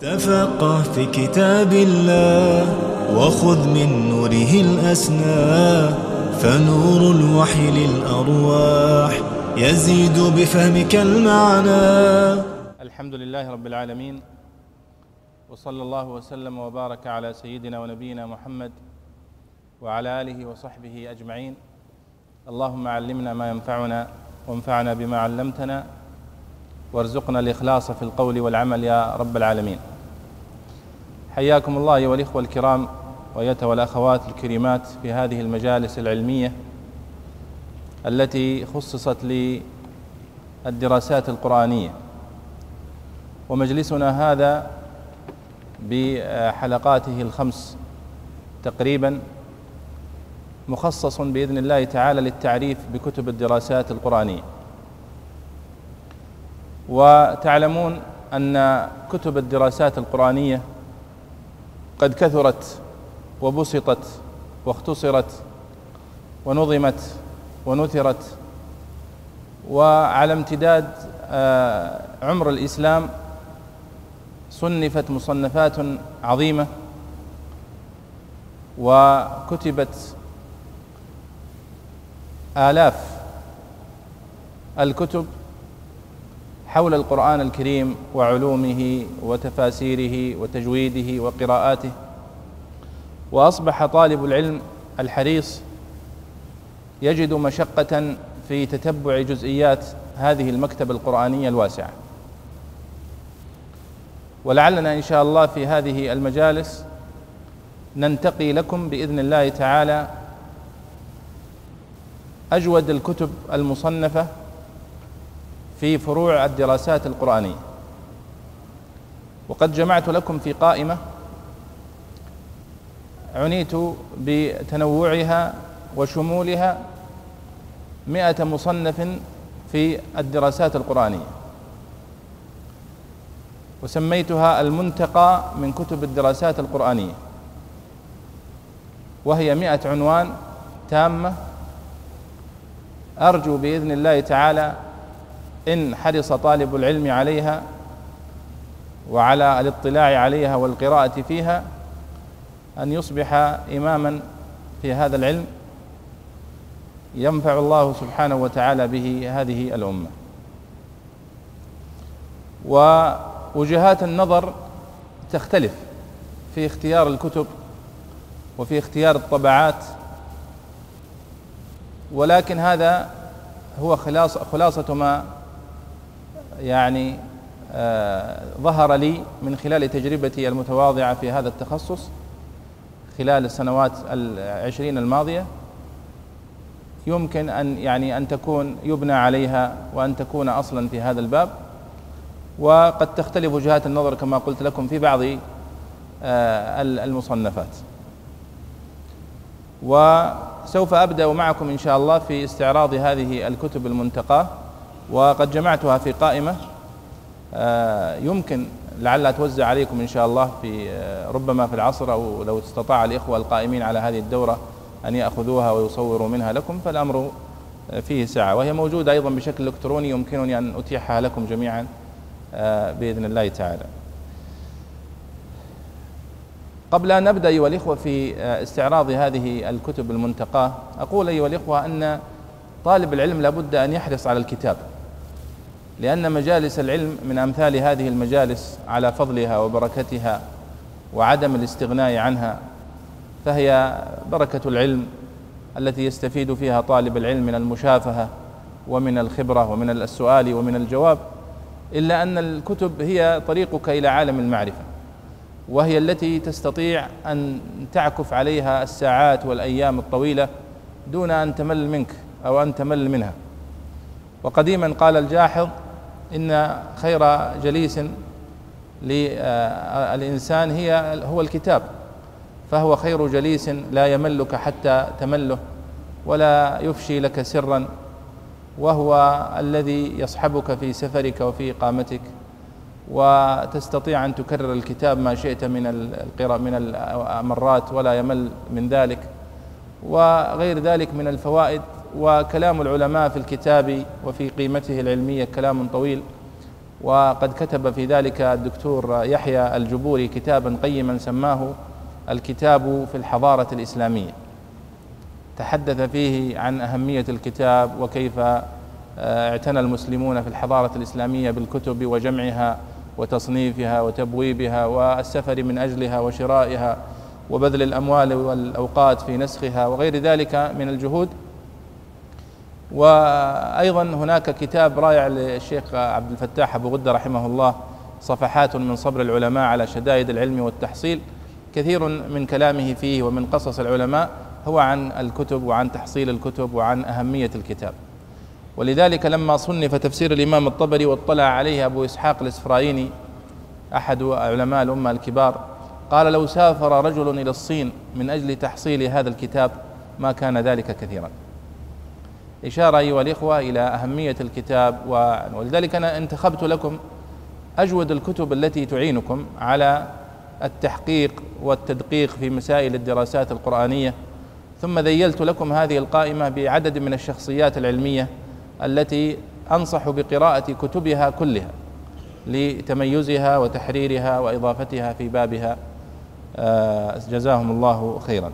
تفقه في كتاب الله وخذ من نوره الأسنى فنور الوحي للأرواح يزيد بفهمك المعنى. الحمد لله رب العالمين وصلى الله وسلم وبارك على سيدنا ونبينا محمد وعلى آله وصحبه أجمعين. اللهم علمنا ما ينفعنا وانفعنا بما علمتنا وارزقنا الإخلاص في القول والعمل يا رب العالمين. حياكم الله أيها الإخوة الكرام وأيتها والأخوات الكريمات في هذه المجالس العلمية التي خصصت للدراسات القرآنية. ومجلسنا هذا بحلقاته الخمس تقريبا مخصص بإذن الله تعالى للتعريف بكتب الدراسات القرآنية. وتعلمون أن كتب الدراسات القرآنية قد كثرت وبسطت واختصرت ونظمت ونثرت. وعلى امتداد عمر الإسلام صنفت مصنفات عظيمة وكتبت آلاف الكتب حول القرآن الكريم وعلومه وتفاسيره وتجويده وقراءاته. وأصبح طالب العلم الحريص يجد مشقة في تتبع جزئيات هذه المكتبة القرآنية الواسعة. ولعلنا إن شاء الله في هذه المجالس ننتقي لكم بإذن الله تعالى أجود الكتب المصنفة في فروع الدراسات القرآنية. وقد جمعت لكم في قائمة عنيت بتنوعها وشمولها مئة مصنف في الدراسات القرآنية. وسميتها المنتقى من كتب الدراسات القرآنية. وهي مئة عنوان تامة. أرجو بإذن الله تعالى إن حرص طالب العلم عليها وعلى الاطلاع عليها والقراءة فيها أن يصبح إماما في هذا العلم ينفع الله سبحانه وتعالى به هذه الأمة. ووجهات النظر تختلف في اختيار الكتب وفي اختيار الطبعات ولكن هذا هو خلاص خلاصة ما يعني آه ظهر لي من خلال تجربتي المتواضعة في هذا التخصص خلال السنوات العشرين الماضية. يمكن أن يعني أن تكون يبنى عليها وأن تكون أصلا في هذا الباب. وقد تختلف وجهات النظر كما قلت لكم في بعض آه المصنفات. وسوف أبدأ معكم إن شاء الله في استعراض هذه الكتب المنتقاة. وقد جمعتها في قائمة يمكن لعلها توزع عليكم إن شاء الله في ربما في العصر أو لو استطاع الإخوة القائمين على هذه الدورة أن يأخذوها ويصوروا منها لكم فالأمر فيه سعة وهي موجودة أيضا بشكل إلكتروني يمكنني أن أتيحها لكم جميعا بإذن الله تعالى. قبل أن نبدأ أيها الإخوة في استعراض هذه الكتب المنتقاة أقول أيها الإخوة أن طالب العلم لابد أن يحرص على الكتاب لأن مجالس العلم من أمثال هذه المجالس على فضلها وبركتها وعدم الاستغناء عنها فهي بركة العلم التي يستفيد فيها طالب العلم من المشافهة ومن الخبرة ومن السؤال ومن الجواب إلا أن الكتب هي طريقك إلى عالم المعرفة وهي التي تستطيع أن تعكف عليها الساعات والأيام الطويلة دون أن تمل منك أو أن تمل منها. وقديما قال الجاحظ إن خير جليس للانسان هي هو الكتاب فهو خير جليس لا يملك حتى تمله ولا يفشي لك سرا وهو الذي يصحبك في سفرك وفي إقامتك وتستطيع أن تكرر الكتاب ما شئت من القراء من المرات ولا يمل من ذلك وغير ذلك من الفوائد وكلام العلماء في الكتاب وفي قيمته العلمية كلام طويل. وقد كتب في ذلك الدكتور يحيى الجبوري كتابا قيما سماه الكتاب في الحضارة الإسلامية. تحدث فيه عن أهمية الكتاب وكيف آه، اعتنى المسلمون في الحضارة الإسلامية بالكتب وجمعها وتصنيفها وتبويبها والسفر من أجلها وشرائها وبذل الأموال والأوقات في نسخها وغير ذلك من الجهود. وأيضا هناك كتاب رائع للشيخ عبد الفتاح أبو غدة رحمه الله صفحات من صبر العلماء على شدائد العلم والتحصيل. كثير من كلامه فيه ومن قصص العلماء هو عن الكتب وعن تحصيل الكتب وعن أهمية الكتاب. ولذلك لما صنف تفسير الإمام الطبري واطلع عليه أبو إسحاق الإسفرايني أحد علماء الأمة الكبار قال لو سافر رجل إلى الصين من أجل تحصيل هذا الكتاب ما كان ذلك كثيرا. إشارة أيها الإخوة إلى أهمية الكتاب ولذلك أنا انتخبت لكم أجود الكتب التي تعينكم على التحقيق والتدقيق في مسائل الدراسات القرآنية ثم ذيلت لكم هذه القائمة بعدد من الشخصيات العلمية التي أنصح بقراءة كتبها كلها لتميزها وتحريرها وإضافتها في بابها. آه، جزاهم الله خيرا.